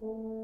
Thank you.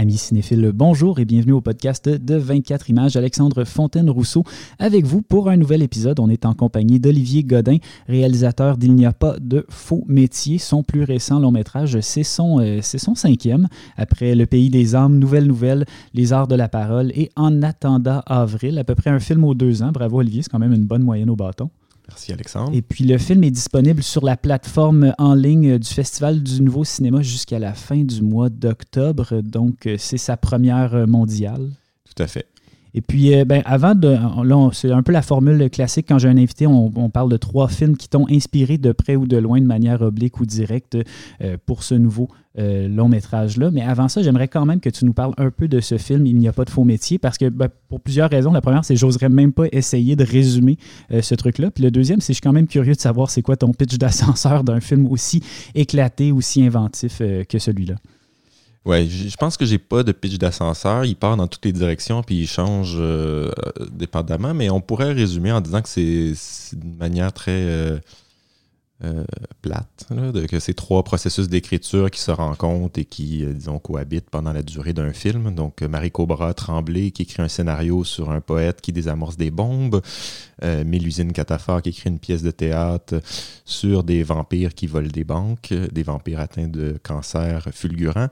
Amis cinéphiles, bonjour et bienvenue au podcast de 24 images. Alexandre Fontaine-Rousseau avec vous pour un nouvel épisode. On est en compagnie d'Olivier Godin, réalisateur d'Il n'y a pas de faux métiers. Son plus récent long métrage, c'est son, euh, son cinquième. Après Le pays des âmes, Nouvelle Nouvelle, Les arts de la parole et En attendant avril, à peu près un film aux deux ans. Bravo Olivier, c'est quand même une bonne moyenne au bâton. Merci Alexandre. Et puis le film est disponible sur la plateforme en ligne du Festival du Nouveau Cinéma jusqu'à la fin du mois d'octobre. Donc euh, c'est sa première mondiale. Tout à fait. Et puis, euh, ben, avant de. Là, c'est un peu la formule classique. Quand j'ai un invité, on, parle de trois films qui t'ont inspiré de près ou de loin, de manière oblique ou directe, euh, pour ce nouveau euh, long métrage-là. Mais avant ça, j'aimerais quand même que tu nous parles un peu de ce film Il n'y a pas de faux métier, parce que ben, pour plusieurs raisons. La première, c'est que j'oserais même pas essayer de résumer ce truc-là. Puis le deuxième, c'est que je suis quand même curieux de savoir c'est quoi ton pitch d'ascenseur d'un film aussi éclaté, aussi inventif que celui-là. Ouais, je pense que j'ai pas de pitch d'ascenseur. Il part dans toutes les directions puis il change euh, dépendamment, mais on pourrait résumer en disant que c'est une manière très euh, euh, plate, de, que c'est trois processus d'écriture qui se rencontrent et qui, euh, disons, cohabitent pendant la durée d'un film. Donc, euh, Marie Cobra Tremblay qui écrit un scénario sur un poète qui désamorce des bombes, Mélusine Catafar qui écrit une pièce de théâtre sur des vampires qui volent des banques, des vampires atteints de cancer fulgurant,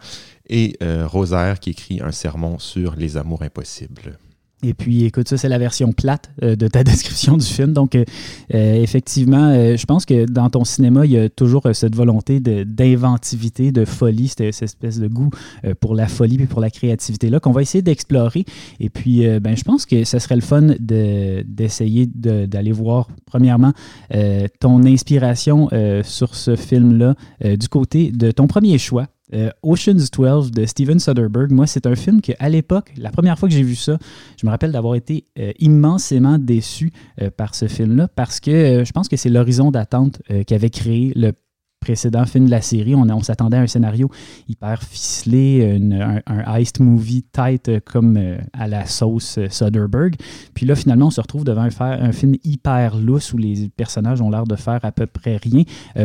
et Rosaire qui écrit un sermon sur les amours impossibles. Et puis, écoute, ça, c'est la version plate euh, de ta description du film. Donc, euh, euh, effectivement, je pense que dans ton cinéma, il y a toujours cette volonté d'inventivité, de, folie, cette, espèce de goût pour la folie et pour la créativité-là qu'on va essayer d'explorer. Et puis, ben, je pense que ce serait le fun d'essayer d'aller voir, premièrement, ton inspiration sur ce film-là du côté de ton premier choix, euh, Ocean's 12 de Steven Soderbergh, moi, c'est un film que à l'époque, la première fois que j'ai vu ça, je me rappelle d'avoir été euh, immensément déçu euh, par ce film-là parce que je pense que c'est l'horizon d'attente qu'avait créé le précédent film de la série. On, s'attendait à un scénario hyper ficelé, un, un, movie tight euh, comme euh, à la sauce euh, Soderbergh. Puis là, finalement, on se retrouve devant un, film hyper lousse où les personnages ont l'air de faire à peu près rien.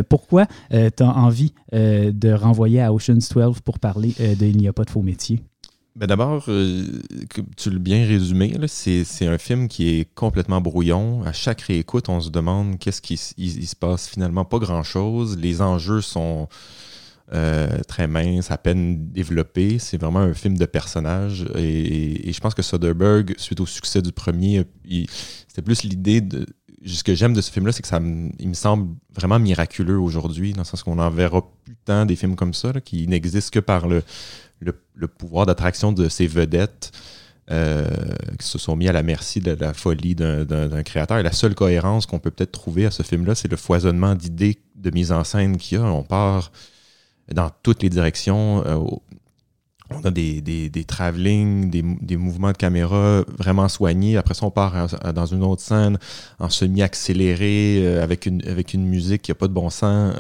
pourquoi tu as envie de renvoyer à Ocean's 12 pour parler de Il n'y a pas de faux métier? Ben D'abord, euh, tu l'as bien résumé, c'est un film qui est complètement brouillon. À chaque réécoute, on se demande qu'est-ce qui se passe finalement pas grand-chose. Les enjeux sont euh, très minces, à peine développés. C'est vraiment un film de personnages. Et, je pense que Soderbergh, suite au succès du premier, c'était plus l'idée de... Ce que j'aime de ce film-là, c'est que ça il me semble vraiment miraculeux aujourd'hui, dans le sens qu'on n'en verra plus tant des films comme ça, qui n'existent que par le, le, pouvoir d'attraction de ces vedettes euh, qui se sont mis à la merci de la folie d'un créateur. Et la seule cohérence qu'on peut peut-être trouver à ce film-là, c'est le foisonnement d'idées de mise en scène qu'il y a. On part dans toutes les directions. Euh, on a des, des, des travelling, des, mouvements de caméra vraiment soignés. Après ça, on part dans une autre scène en semi-accéléré euh, avec, une, avec une musique qui n'a pas de bon sens.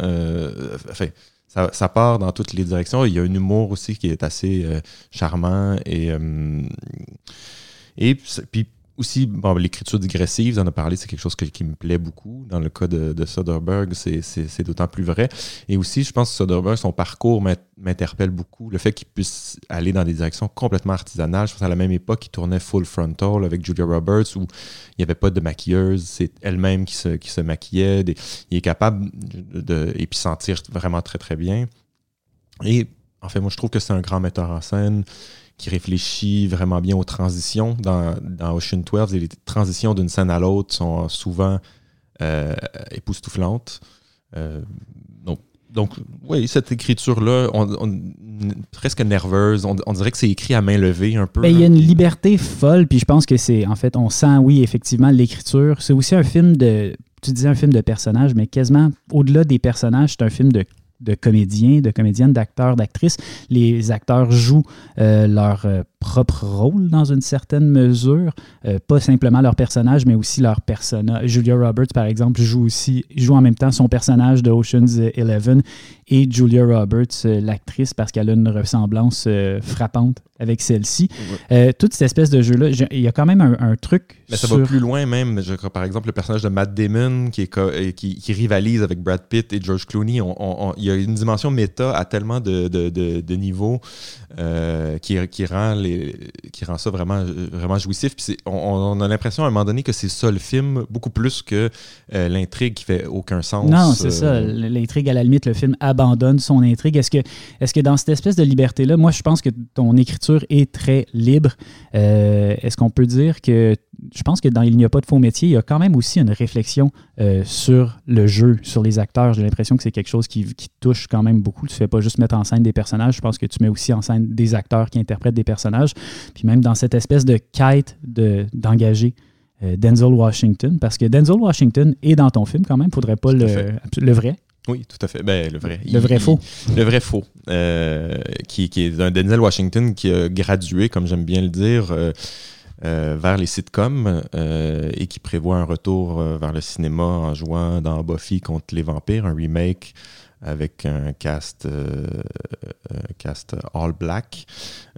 enfin, ça, part dans toutes les directions. Il y a un humour aussi qui est assez euh, charmant et, euh, et puis aussi, l'écriture digressive, en a parlé, c'est quelque chose qui me plaît beaucoup. Dans le cas de, Soderbergh, c'est d'autant plus vrai. Et aussi, je pense que Soderbergh, son parcours m'interpelle beaucoup. Le fait qu'il puisse aller dans des directions complètement artisanales. Je pense à la même époque, il tournait Full Frontal avec Julia Roberts, où il n'y avait pas de maquilleuse, c'est elle-même qui se, qui se maquillait. il est capable de, et puis sentir vraiment très, très bien. Et en fait, moi, je trouve que c'est un grand metteur en scène qui réfléchit vraiment bien aux transitions dans, Ocean 12. Et les transitions d'une scène à l'autre sont souvent euh, époustouflantes. Euh, donc, donc, oui, cette écriture-là, presque nerveuse, on, dirait que c'est écrit à main levée un peu. Ben, il y a une liberté folle, puis je pense que c'est, en fait, on sent, oui, effectivement, l'écriture. C'est aussi un film de, tu disais un film de personnages, mais quasiment au-delà des personnages, c'est un film de de comédiens, de comédiennes, d'acteurs, d'actrices. Les acteurs jouent euh, leur, euh, propre rôle dans une certaine mesure. Euh, pas simplement leur personnage, mais aussi leur personnage. Julia Roberts, par exemple, joue aussi joue en même temps son personnage de Ocean's Eleven et Julia Roberts, euh, l'actrice, parce qu'elle a une ressemblance euh, frappante avec celle-ci. toute cette espèce de jeu-là, il y a quand même un, truc. Mais ça va plus loin même. Je crois, par exemple, le personnage de Matt Damon qui, est, qui, rivalise avec Brad Pitt et George Clooney. il y a une dimension méta à tellement de, de, de, niveaux qui, qui, rend les, qui rend ça vraiment, vraiment jouissif. Puis on, a l'impression à un moment donné que c'est ça le film, beaucoup plus que euh, l'intrigue qui fait aucun sens. Non, c'est ça. Euh, l'intrigue, à la limite, le film abandonne son intrigue. Est-ce que, est que dans cette espèce de liberté-là, moi, je pense que ton écriture est très libre. Euh, est-ce qu'on peut dire que je pense que dans Il n'y a pas de faux métier, il y a quand même aussi une réflexion sur le jeu, sur les acteurs. J'ai l'impression que c'est quelque chose qui, qui, touche quand même beaucoup. Tu ne fais pas juste mettre en scène des personnages, je pense que tu mets aussi en scène des acteurs qui interprètent des personnages. Puis même dans cette espèce de quête d'engager euh, Denzel Washington, parce que Denzel Washington est dans ton film quand même, faudrait pas le, le vrai. Oui, tout à fait. Ben, le vrai. Le vrai faux. le vrai faux. Euh, qui, qui, est un Denzel Washington qui a gradué, comme j'aime bien le dire, euh, vers les sitcoms et qui prévoit un retour vers le cinéma en jouant dans Buffy contre les vampires, un remake avec un cast, euh, cast all black.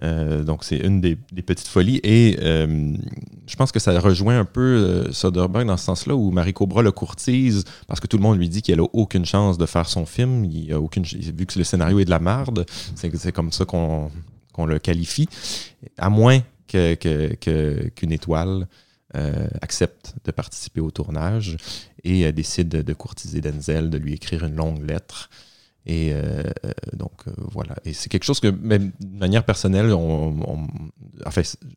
Euh, donc, c'est une des, petites folies. Et euh, je pense que ça rejoint un peu Soderbergh dans ce sens-là, où Marie Cobra le courtise parce que tout le monde lui dit qu'elle a aucune chance de faire son film. Il a aucune, vu que le scénario est de la merde, c'est comme ça qu'on le qualifie. À moins qu'une que, que, étoile accepte de participer au tournage et décide de, courtiser Denzel, de lui écrire une longue lettre. Et euh, donc euh, voilà. Et c'est quelque chose que, même de manière personnelle, on, on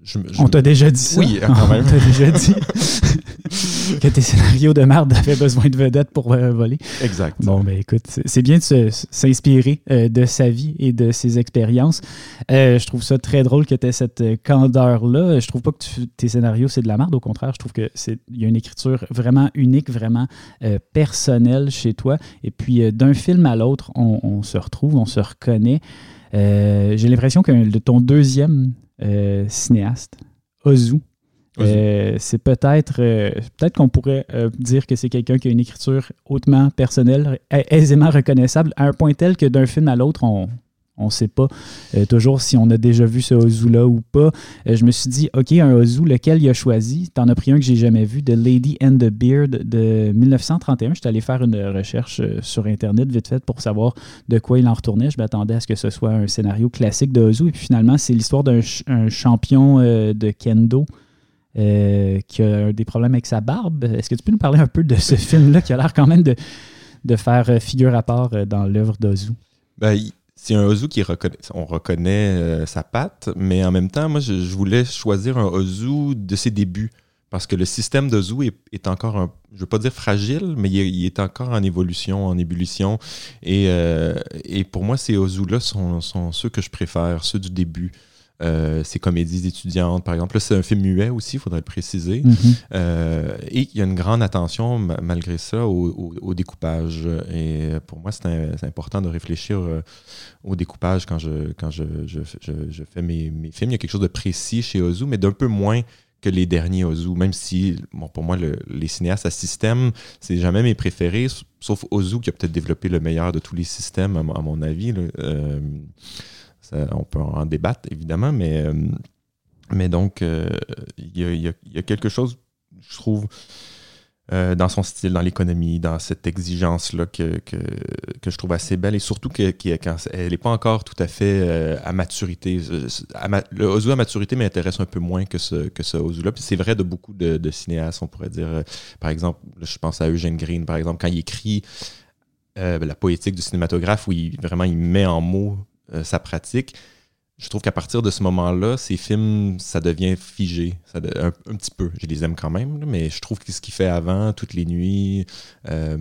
je, on t'a déjà dit ça. Oui, quand même. on t'a déjà dit que tes scénarios de merde avaient besoin de vedettes pour euh, voler. Exact. Bon, ben écoute, c'est bien de s'inspirer de sa vie et de ses expériences. je trouve ça très drôle que tu aies cette candeur-là. Je trouve pas que tes scénarios, c'est de la merde. Au contraire, je trouve qu'il y a une écriture vraiment unique, vraiment personnelle chez toi. Et puis, d'un film à l'autre, on, se retrouve, on se reconnaît. Euh, j'ai l'impression que ton deuxième euh, cinéaste, Ozu, euh, c'est peut-être peut-être qu'on pourrait dire que c'est quelqu'un qui a une écriture hautement personnelle, aisément reconnaissable, à un point tel que d'un film à l'autre, on, ne sait pas euh, toujours si on a déjà vu ce Ozu-là ou pas. Euh, je me suis dit, OK, un Ozu, lequel il a choisi? Tu en as pris un que j'ai jamais vu, The Lady and the Beard de 1931. Je suis allé faire une recherche euh, sur Internet vite fait pour savoir de quoi il en retournait. Je m'attendais à ce que ce soit un scénario classique de Ozu. Et puis finalement, c'est l'histoire d'un champion de kendo. Qui a des problèmes avec sa barbe. Est-ce que tu peux nous parler un peu de ce film-là qui a l'air quand même de, de faire figure à part dans l'œuvre d'Ozu? Ben, c'est un Ozu qui reconnaît, on reconnaît euh, sa patte, mais en même temps, moi, je, voulais choisir un Ozu de ses débuts. Parce que le système d'Ozu est, encore un, je veux pas dire fragile, mais il, est encore en évolution, en ébullition. Et, euh, et pour moi, ces Ozu-là sont, sont, ceux que je préfère, ceux du début. Euh, ces comédies étudiantes, par exemple. c'est un film muet aussi, il faudrait le préciser. Mm-hmm. Euh, et il y a une grande attention, malgré ça, au, découpage. Et pour moi, c'est important de réfléchir euh, au découpage quand je, quand je, je, fais mes, mes, films. Il y a quelque chose de précis chez Ozu, mais d'un peu moins que les derniers Ozu, même si, bon, pour moi, les cinéastes à système, c'est jamais mes préférés, sauf Ozu qui a peut-être développé le meilleur de tous les systèmes, à, mon avis on peut en débattre, évidemment, mais, euh, donc, euh, il y, a, quelque chose, je trouve, euh, dans son style, dans l'économie, dans cette exigence-là que, je trouve assez belle et surtout qu'elle n'est pas encore tout à fait à maturité. le Ozu à maturité m'intéresse un peu moins que ce, que ce Ozu-là. c'est vrai de beaucoup de, cinéastes, on pourrait dire. par exemple, je pense à Eugene Green, par exemple, quand il écrit la poétique du cinématographe, où il, vraiment il met en mots euh, sa pratique, je trouve qu'à partir de ce moment-là, ces films, ça devient figé. Un, petit peu. Je les aime quand même, mais je trouve que ce qu'il fait avant, toutes les nuits, euh,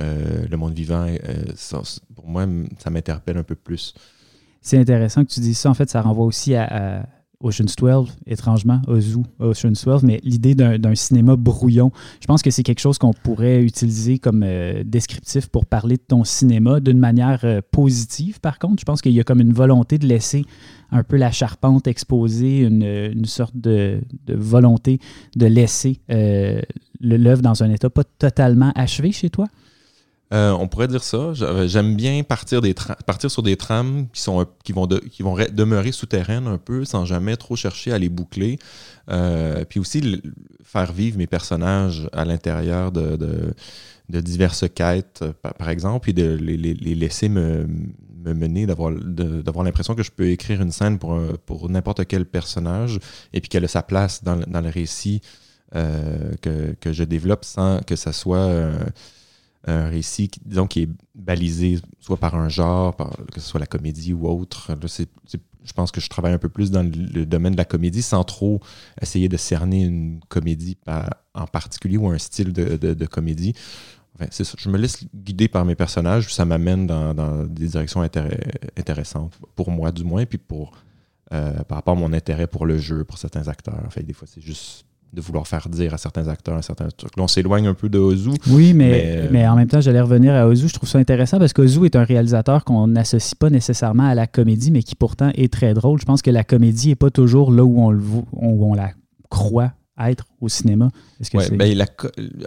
euh, Le monde vivant, pour moi, ça m'interpelle un peu plus. C'est intéressant que tu dises ça. En fait, ça renvoie aussi à, Ocean's 12, étrangement, Ozu, Ocean's 12, mais l'idée d'un cinéma brouillon, je pense que c'est quelque chose qu'on pourrait utiliser comme euh, descriptif pour parler de ton cinéma d'une manière euh, positive, par contre. Je pense qu'il y a comme une volonté de laisser un peu la charpente exposée, une, sorte de, volonté de laisser euh, l'œuvre dans un état pas totalement achevé chez toi. Euh, on pourrait dire ça. Euh, j'aime bien partir, sur des trames qui, sont, qui vont, demeurer souterraines un peu sans jamais trop chercher à les boucler. Euh, puis aussi faire vivre mes personnages à l'intérieur de, diverses quêtes, par, exemple, et de les, laisser me, me mener, d'avoir l'impression que je peux écrire une scène pour, n'importe quel personnage et puis qu'elle a sa place dans, dans le récit que, que, je développe sans que ça soit un récit qui, disons, qui est balisé soit par un genre, que ce soit la comédie ou autre. je pense que je travaille un peu plus dans le, domaine de la comédie sans trop essayer de cerner une comédie en particulier ou un style de, comédie. Je me laisse guider par mes personnages, ça m'amène dans, des directions intéressantes, pour moi du moins, puis pour, euh, par rapport à mon intérêt pour le jeu, pour certains acteurs. En fait, des fois, c'est juste de vouloir faire dire à certains acteurs un certain truc. Là, on s'éloigne un peu de Ozu. Oui, mais, mais, en même temps, j'allais revenir à Ozu. Je trouve ça intéressant parce qu'Ozu est un réalisateur qu'on n'associe pas nécessairement à la comédie, mais qui pourtant est très drôle. Je pense que la comédie n'est pas toujours là où on, le, où on la croit être au cinéma. Est-ce que ben, la,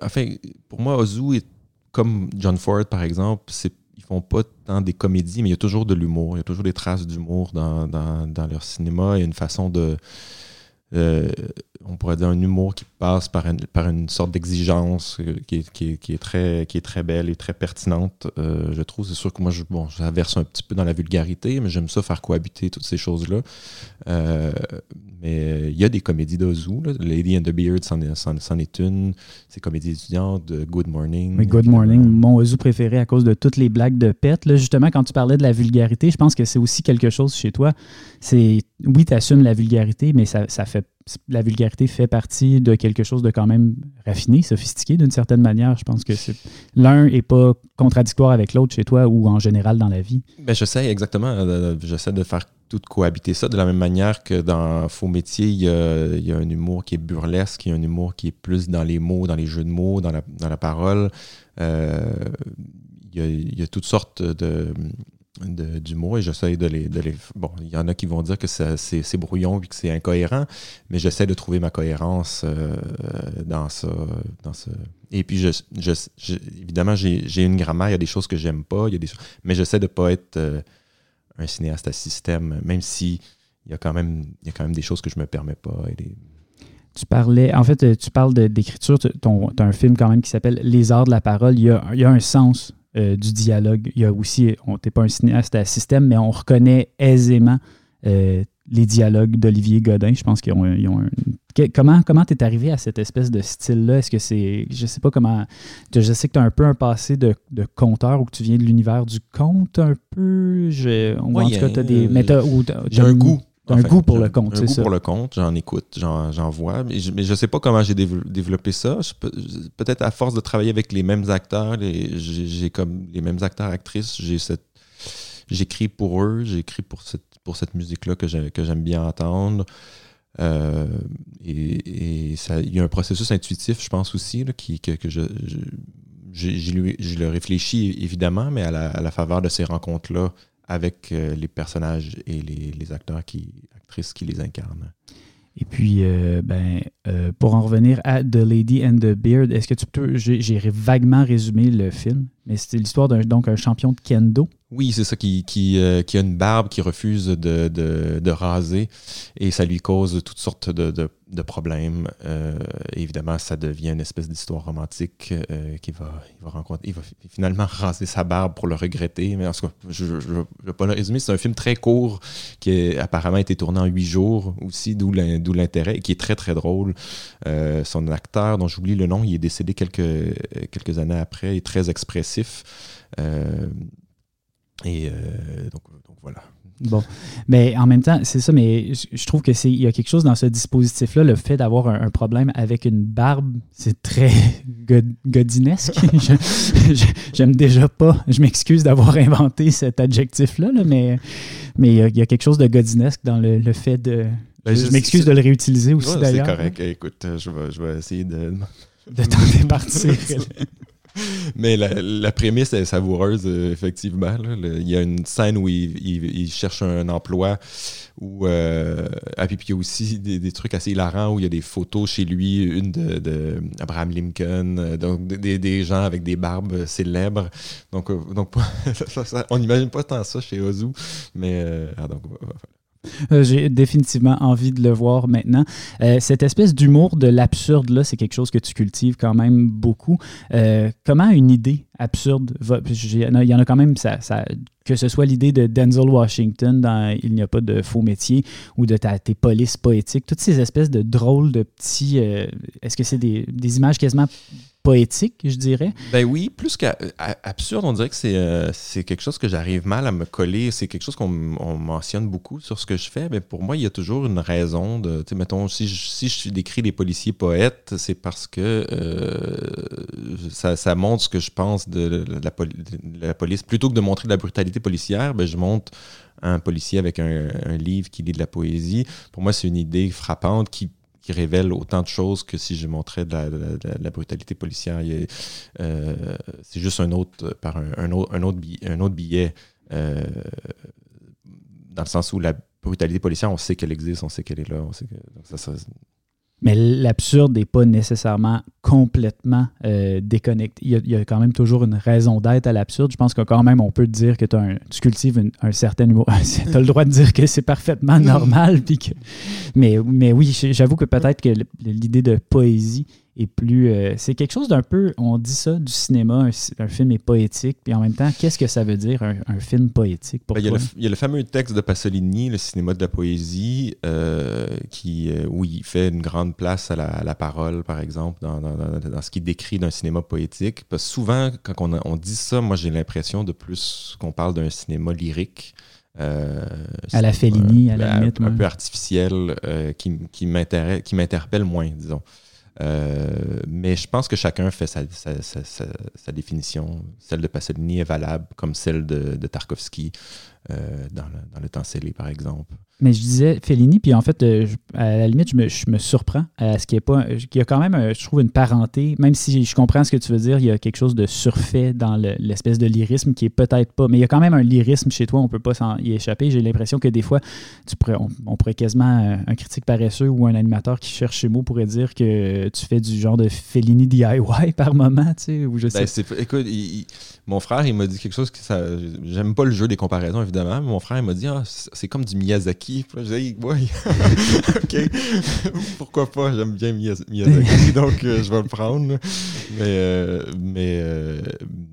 enfin, pour moi, Ozu est comme John Ford, par exemple. C'est ils font pas tant des comédies, mais il y a toujours de l'humour. Il y a toujours des traces d'humour dans, dans, dans, leur cinéma. Il y a une façon de euh, on pourrait dire un humour qui passe par une, par une sorte d'exigence euh, qui, est, très, qui est très belle et très pertinente, euh, je trouve. C'est sûr que moi, je, bon, j'averse un petit peu dans la vulgarité, mais j'aime ça faire cohabiter toutes ces choses-là. mais il y a des comédies d'Ozu. Lady and the Beard, c'en est, une. C'est comédie étudiante, de Good Morning. Oui, Good Morning, mon Ozu préféré à cause de toutes les blagues de pète. Là, justement, quand tu parlais de la vulgarité, je pense que c'est aussi quelque chose chez toi. Oui, tu assumes la vulgarité, mais ça, ça fait la vulgarité fait partie de quelque chose de quand même raffiné, sophistiqué d'une certaine manière. Je pense que l'un n'est pas contradictoire avec l'autre chez toi ou en général dans la vie. Ben, j'essaie exactement. Euh, j'essaie de faire tout cohabiter ça de la même manière que dans Faux métier, il y, a, un humour qui est burlesque, il y a un humour qui est plus dans les mots, dans les jeux de mots, dans la, dans la parole. Euh, il y, a, toutes sortes de d'humour et j'essaie de les, Bon, il y en a qui vont dire que c'est brouillon et que c'est incohérent, mais j'essaie de trouver ma cohérence euh, dans ça. Dans ce... Et puis, je, évidemment, j'ai une grammaire, il y a des choses que j'aime pas, il y a des mais j'essaie de pas être euh, un cinéaste à système, même si il y, a quand même, il y a quand même des choses que je me permets pas. Tu parlais, en fait, tu parles d'écriture, tu as un film quand même qui s'appelle Les arts de la parole. Il y a un sens euh, du dialogue. Il y a aussi, on n'est pas un cinéaste à système, mais on reconnaît aisément euh, les dialogues d'Olivier Godin. Je pense qu'ils ont, ils ont Comment comment tu es arrivé à cette espèce de style-là? Est-ce que c'est. Je sais pas comment. Je sais que tu as un peu un passé de, de conteur ou que tu viens de l'univers du conte un peu. Je, en tout cas, tu as des. J'ai un goût un goût pour le compte, c'est ça. Un goût pour le compte, j'en écoute, j'en vois, mais je, ne sais pas comment j'ai développé ça. Peut-être à force de travailler avec les mêmes acteurs, j'ai comme les mêmes acteurs, actrices, j'ai cette j'écris pour eux, j'écris pour cette, pour cette musique-là que j'aime bien entendre. Euh, et, il y a un processus intuitif, je pense aussi, qui, que, je, je, le réfléchis évidemment, mais à la, à la faveur de ces rencontres-là avec euh, les personnages et les, acteurs qui, actrices qui les incarnent. Et puis, euh, ben, euh, pour en revenir à The Lady and the Beard, est-ce que tu peux. J'ai vaguement résumé le film, mais c'était l'histoire d'un donc champion de kendo oui, c'est ça, qui, qui, euh, a une barbe, qui refuse de, de, raser et ça lui cause toutes sortes de, de problèmes. Euh, évidemment, ça devient une espèce d'histoire romantique euh, qui va, il va rencontrer. Il va finalement raser sa barbe pour le regretter. Mais en tout cas, je ne vais pas le résumer. C'est un film très court qui a apparemment été tourné en huit jours aussi, d'où l'intérêt, qui est très très drôle. son acteur, dont j'oublie le nom, il est décédé quelques, quelques années après, il est très expressif. Et euh, donc, voilà. Bon, mais en même temps, c'est ça, mais je trouve que c'est il y a quelque chose dans ce dispositif-là, le fait d'avoir un, problème avec une barbe, c'est très godinesque. J'aime déjà pas, je m'excuse d'avoir inventé cet adjectif-là, mais, mais il y, a, quelque chose de godinesque dans le, fait de, Ben, je, m'excuse de le réutiliser aussi d'ailleurs. C'est correct. Écoute, je vais, je vais essayer de. De t'en départir. Mais la, prémisse est savoureuse, euh, effectivement. il y a une scène où il, cherche un emploi, où, euh, ah, puis il y a aussi des, trucs assez hilarants où il y a des photos chez lui, une de, Abraham Lincoln, euh, donc des, gens avec des barbes célèbres. Donc, donc on n'imagine pas tant ça chez Ozu, mais ah, donc, euh, j'ai définitivement envie de le voir maintenant. Euh, cette espèce d'humour de l'absurde-là, c'est quelque chose que tu cultives quand même beaucoup. Euh, comment une idée absurde va. Il y en a quand même, ça, que ce soit l'idée de Denzel Washington dans Il n'y a pas de faux métier ou de ta, tes polices poétiques, toutes ces espèces de drôles de petits. Est-ce que c'est des images quasiment poétique, je dirais. Ben oui, plus qu'absurde, on dirait que euh, c'est quelque chose que j'arrive mal à me coller. C'est quelque chose qu'on mentionne beaucoup sur ce que je fais. Mais pour moi, il y a toujours une raison de. Tu sais, mettons, si je, décris les policiers poètes, c'est parce que euh, ça, montre ce que je pense de la, police. Plutôt que de montrer de la brutalité policière, ben, je montre un policier avec un livre qui lit de la poésie. Pour moi, c'est une idée frappante qui qui révèle autant de choses que si je montrais de la, brutalité policière. Euh, c'est juste un autre, par un, autre, un, autre, billet, un autre billet euh, dans le sens où la brutalité policière, on sait qu'elle existe, on sait qu'elle est là. On sait que, mais l'absurde n'est pas nécessairement complètement euh, déconnecté. Il y, a, quand même toujours une raison d'être à l'absurde. Je pense que quand même, on peut dire que un, tu cultives un certain humour. tu as le droit de dire que c'est parfaitement normal. Puis que... mais, mais oui, j'avoue que peut-être que l'idée de poésie et plus. Euh, c'est quelque chose d'un peu. On dit ça du cinéma, un, film est poétique, puis en même temps, qu'est-ce que ça veut dire un, film poétique pour ben, il, y a le, fameux texte de Pasolini, Le cinéma de la poésie, euh, qui, euh, où il fait une grande place à la, parole, par exemple, dans, ce qu'il décrit d'un cinéma poétique. Parce que souvent, quand on, on dit ça, moi j'ai l'impression de plus qu'on parle d'un cinéma lyrique. à la Fellini, à la limite. Un, peu artificiel, qui, qui m'interpelle moins, disons. Euh, mais je pense que chacun fait sa, définition. Celle de Pasolini est valable comme celle de, Tarkovsky euh, dans, dans, Le temps scellé, par exemple. Mais je disais Fellini, puis en fait, euh, à la limite, je me, je me surprends à ce qu'il y ait pas. Il y a quand même, euh, je trouve, une parenté, même si je comprends ce que tu veux dire, il y a quelque chose de surfait dans l'espèce de lyrisme qui est peut-être pas. Mais il y a quand même un lyrisme chez toi, on peut pas s'en y échapper. J'ai l'impression que des fois, tu pourrais, on, pourrait quasiment, euh, un critique paresseux ou un animateur qui cherche chez moi pourrait dire que tu fais du genre de Fellini DIY par moment, tu sais, ou je ben, sais. écoute, mon frère, il m'a dit quelque chose que ça. J'aime pas le jeu des comparaisons, évidemment, mais mon frère, il m'a dit, ah, c'est comme du Miyazaki j'ai OK. Pourquoi pas? J'aime bien Miyazaki, donc euh, je vais le prendre. Mais, euh, mais, euh,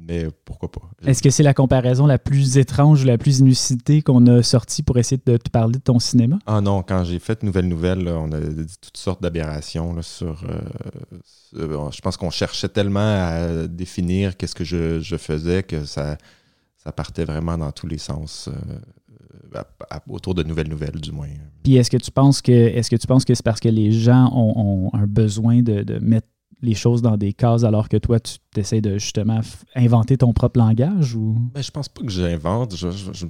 mais pourquoi pas? Est-ce que c'est la comparaison la plus étrange ou la plus inusitée qu'on a sortie pour essayer de te parler de ton cinéma? Ah non, quand j'ai fait Nouvelle Nouvelle, on a dit toutes sortes d'aberrations sur. je pense qu'on cherchait tellement à définir qu'est-ce que je, je, faisais que ça, ça partait vraiment dans tous les sens autour de nouvelles nouvelles, du moins. Puis est-ce que tu penses que est-ce que tu penses que c'est parce que les gens ont, un besoin de, mettre les choses dans des cases alors que toi, tu essaies de justement inventer ton propre langage ou? Ben, je pense pas que j'invente. je, je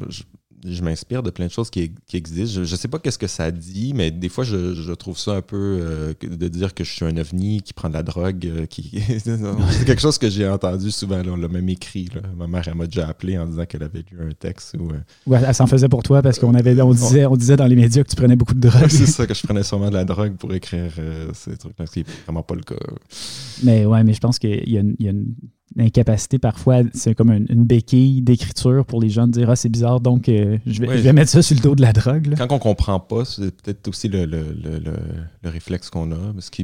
m'inspire de plein de choses qui, existent. Je ne sais pas qu'est-ce que ça dit, mais des fois, je, trouve ça un peu euh, de dire que je suis un ovni qui prend de la drogue. Euh, qui... c'est quelque chose que j'ai entendu souvent. on l'a même écrit. Ma mère, elle m'a déjà appelé en disant qu'elle avait lu un texte. Où, euh, ouais, elle s'en faisait pour toi parce qu'on avait, on disait, on disait dans les médias que tu prenais beaucoup de drogue. c'est ça, que je prenais sûrement de la drogue pour écrire ces trucs-là, ce qui n'est vraiment pas le cas. Mais ouais, mais je pense qu'il y a, y a une incapacité parfois, c'est comme une, béquille d'écriture pour les gens de dire Ah, c'est bizarre, donc euh, je, vais, mettre ça sur le dos de la drogue. Quand on comprend pas, c'est peut-être aussi le, le, le, réflexe qu'on a. Parce que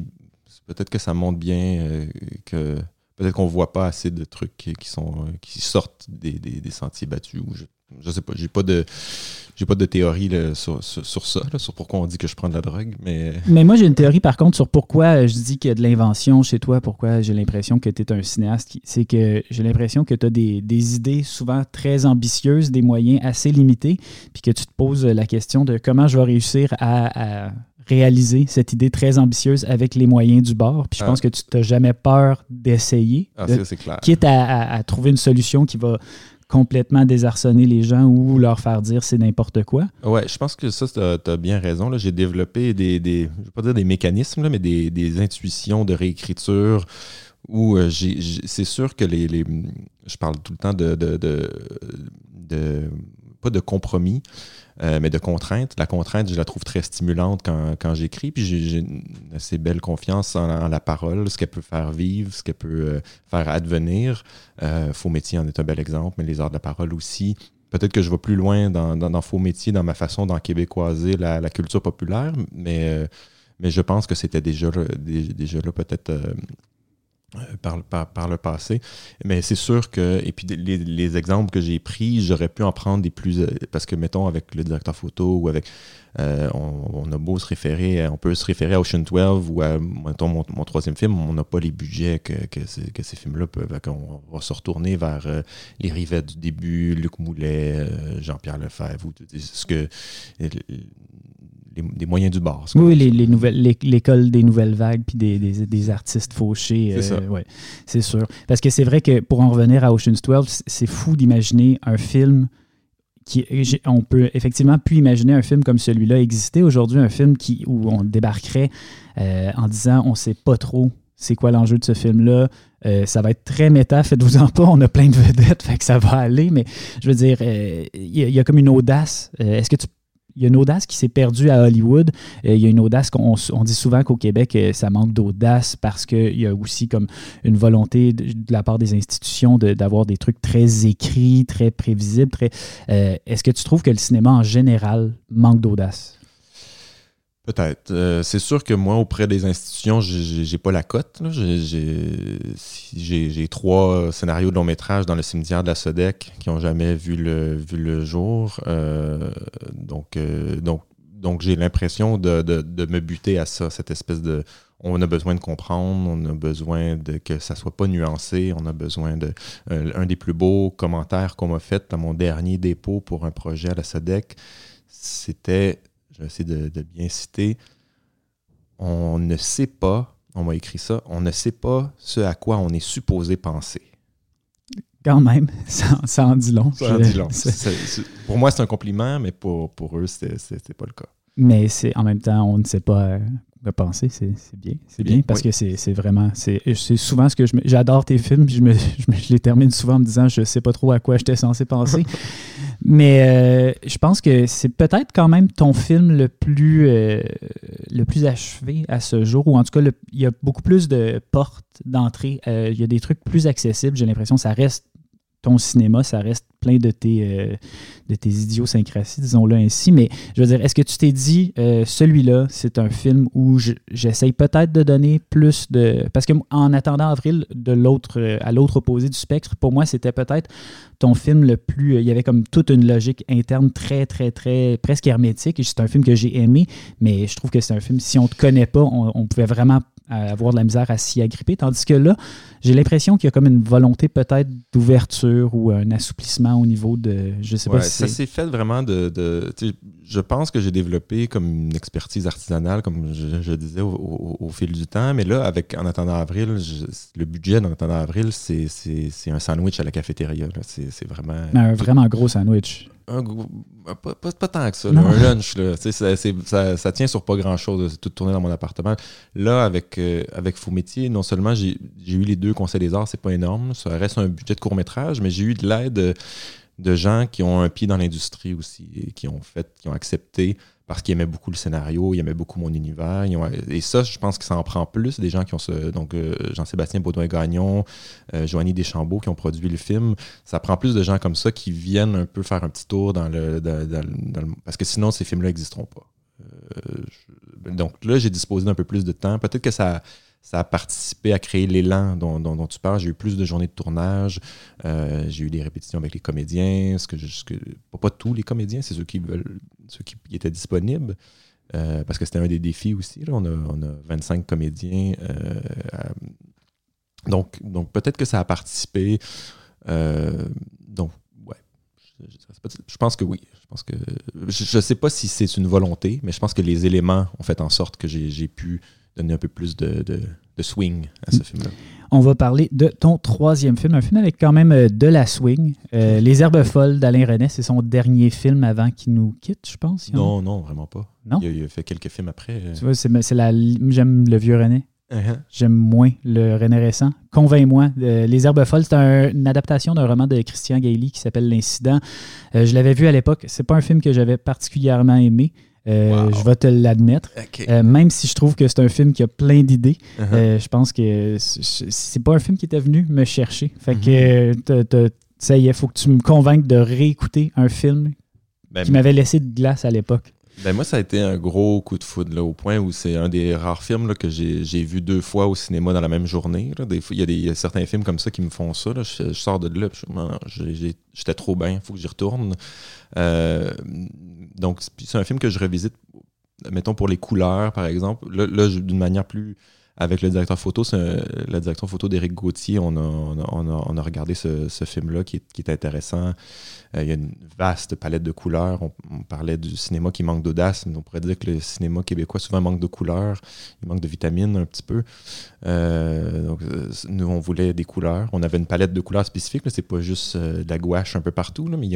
peut-être que ça montre bien euh, que peut-être qu'on voit pas assez de trucs qui, sont, qui sortent des, des, sentiers battus. Ou je, je sais pas, j'ai pas de j'ai pas de théorie sur, sur, ça, sur pourquoi on dit que je prends de la drogue, mais... Mais moi, j'ai une théorie, par contre, sur pourquoi je dis qu'il y a de l'invention chez toi, pourquoi j'ai l'impression que tu es un cinéaste. C'est que j'ai l'impression que tu as des, des, idées souvent très ambitieuses, des moyens assez limités, puis que tu te poses la question de comment je vais réussir à, réaliser cette idée très ambitieuse avec les moyens du bord. Puis je ah. pense que tu n'as jamais peur d'essayer. Ah, clair. Quitte à, à, trouver une solution qui va complètement désarçonner les gens ou leur faire dire c'est n'importe quoi. Ouais, je pense que ça, tu as, bien raison. J'ai développé des, des, je vais pas dire des mécanismes, mais des, intuitions de réécriture où euh, c'est sûr que les, Je parle tout le temps de pas de compromis, euh, mais de contraintes. La contrainte, je la trouve très stimulante quand, j'écris, puis j'ai une assez belle confiance en, la parole, ce qu'elle peut faire vivre, ce qu'elle peut euh, faire advenir. Euh, Faux métier en est un bel exemple, mais les arts de la parole aussi. Peut-être que je vais plus loin dans, Faux métier, dans ma façon d'en québécoiser la, culture populaire, mais, je pense que c'était déjà, déjà là peut-être par, par, le passé. Mais c'est sûr que, et puis les, exemples que j'ai pris, j'aurais pu en prendre des plus. Euh, parce que, mettons, avec le directeur photo ou avec. Euh, on, a beau se référer, on peut se référer à Ocean 12 ou à, mettons, mon, troisième film, on n'a pas les budgets que, que, ces films-là peuvent. On va se retourner vers les Rivettes du début, Luc Moulet, Jean-Pierre Lefebvre, ou ce que les, moyens du bord. Oui, les, nouvelles, l'école des nouvelles vagues puis des, des, artistes fauchés. C'est euh, ouais, c'est sûr. Parce que c'est vrai que pour en revenir à Ocean's 12, c'est fou d'imaginer un film qui, on peut effectivement plus imaginer un film comme celui-là exister aujourd'hui, un film qui, où on débarquerait euh, en disant on sait pas trop c'est quoi l'enjeu de ce film-là. Euh, ça va être très méta, faites-vous-en pas, on a plein de vedettes, fait que ça va aller, mais je veux dire, il y, a comme une audace. Est-ce que tu il y a une audace qui s'est perdue à Hollywood. Euh, il y a une audace qu'on on dit souvent qu'au Québec, euh, ça manque d'audace parce qu'il y a aussi comme une volonté de, la part des institutions d'avoir des trucs très écrits, très prévisibles. Très, euh, Est-ce que tu trouves que le cinéma en général manque d'audace? Peut-être. Euh, c'est sûr que moi, auprès des institutions, j'ai pas la cote. J'ai trois scénarios de long métrage dans le cimetière de la Sodec qui ont jamais vu le, vu le jour. Euh, donc, euh, donc, donc j'ai l'impression de, de, me buter à ça, cette espèce de. On a besoin de comprendre, on a besoin de que ça soit pas nuancé, on a besoin de. un des plus beaux commentaires qu'on m'a fait dans mon dernier dépôt pour un projet à la Sodec, c'était je vais essayer de, bien citer, on ne sait pas, on m'a écrit ça, on ne sait pas ce à quoi on est supposé penser. Quand même, ça, en dit long. Ça en dit long. pour moi, c'est un compliment, mais pour, pour eux, c'est pas le cas. Mais c'est en même temps, on ne sait pas euh, penser, c'est bien. C'est bien, parce que c'est vraiment. C'est souvent ce que je. J'adore tes films, je, me, je, les termine souvent en me disant je sais pas trop à quoi j'étais censé penser. Mais euh, je pense que c'est peut-être quand même ton film le plus, euh, le plus achevé à ce jour, ou en tout cas, il y a beaucoup plus de portes d'entrée. Euh, il y a des trucs plus accessibles. J'ai l'impression que ça reste ton cinéma, ça reste plein de tes, euh, de tes idiosyncrasies, disons-le ainsi. Mais je veux dire, est-ce que tu t'es dit, euh, celui-là, c'est un film où j'essaye peut-être de donner plus de. Parce qu'en attendant avril, de l'autre, euh, à l'autre opposé du spectre, pour moi, c'était peut-être ton film le plus. il y avait comme toute une logique interne très, très, très, presque hermétique. C'est un film que j'ai aimé, mais je trouve que c'est un film, si on ne te connaît pas, on, on pouvait vraiment à avoir de la misère à s'y agripper. Tandis que là, j'ai l'impression qu'il y a comme une volonté peut-être d'ouverture ou un assouplissement au niveau de. Je sais pas si Ça s'est fait vraiment de. je pense que j'ai développé comme une expertise artisanale, comme je, disais, au, fil du temps. Mais là, avec En attendant avril, le budget d'En attendant avril, c'est un sandwich à la cafétéria. C'est vraiment. Un vraiment gros sandwich. Un, pas, pas, tant que ça, un lunch. Là, ça, ça, ça, tient sur pas grand-chose, c'est tout tourné dans mon appartement. Là, avec, euh, avec Faux Métier, non seulement j'ai eu les deux conseils des arts, c'est pas énorme, ça reste un budget de court-métrage, mais j'ai eu de l'aide de gens qui ont un pied dans l'industrie aussi, et qui ont fait, qui ont accepté parce qu'ils aimaient beaucoup le scénario, ils aimaient beaucoup mon univers. et ça, je pense que ça en prend plus, des gens qui ont ce. Donc, euh, Jean-Sébastien Baudouin-Gagnon, euh, Joanie Deschambault qui ont produit le film. Ça prend plus de gens comme ça qui viennent un peu faire un petit tour dans le. parce que sinon, ces films-là n'existeront pas. Euh, donc là, j'ai disposé d'un peu plus de temps. Peut-être que ça ça a participé à créer l'élan dont, tu parles. J'ai eu plus de journées de tournage, euh, j'ai eu des répétitions avec les comédiens, ce que, pas, tous les comédiens, c'est ceux qui veulent, ceux qui, étaient disponibles. Euh, parce que c'était un des défis aussi. On, a, on, a, 25 comédiens. Euh, donc, donc peut-être que ça a participé. donc, ouais. Je, pense que oui. Je pense que. Je ne sais pas si c'est une volonté, mais je pense que les éléments ont fait en sorte que j'ai pu donner un peu plus de, de swing à ce film-là. On va parler de ton troisième film, un film avec quand même euh, de la swing. Euh, Les Herbes folles d'Alain René, c'est son dernier film avant qu'il nous quitte, je pense. Non, non, vraiment pas. Non? Il a, fait quelques films après. Euh. Tu vois, c'est, la, j'aime le vieux René. Uh-huh. J'aime moins le René récent. Convainc-moi. Les Herbes folles, c'est une adaptation d'un roman de Christian Gailly qui s'appelle L'Incident. je l'avais vu à l'époque. C'est pas un film que j'avais particulièrement aimé. Euh, je vais te l'admettre. Euh, même si je trouve que c'est un film qui a plein d'idées, uh-huh. euh, je pense que c'est pas un film qui était venu me chercher. Fait que mm-hmm. ça y est, faut que tu me convainques de réécouter un film ben, qui m'avait laissé de glace à l'époque. Ben moi, ça a été un gros coup de foudre, là, au point où c'est un des rares films que j'ai vu deux fois au cinéma dans la même journée. il, y a certains films comme ça qui me font ça. Je, sors de là, j'étais trop bien, il faut que j'y retourne. Euh, donc, c'est un film que je revisite, mettons, pour les couleurs, par exemple. Là, d'une manière plus avec le directeur photo, la direction photo d'Éric Gauthier, on a, regardé ce, film-là qui, est, intéressant. Euh, il y a une vaste palette de couleurs. On, parlait du cinéma qui manque d'audace, mais on pourrait dire que le cinéma québécois souvent manque de couleurs, il manque de vitamines un petit peu. Euh, donc, euh, nous, on voulait des couleurs. On avait une palette de couleurs spécifiques. C'est pas juste de la gouache un peu partout, mais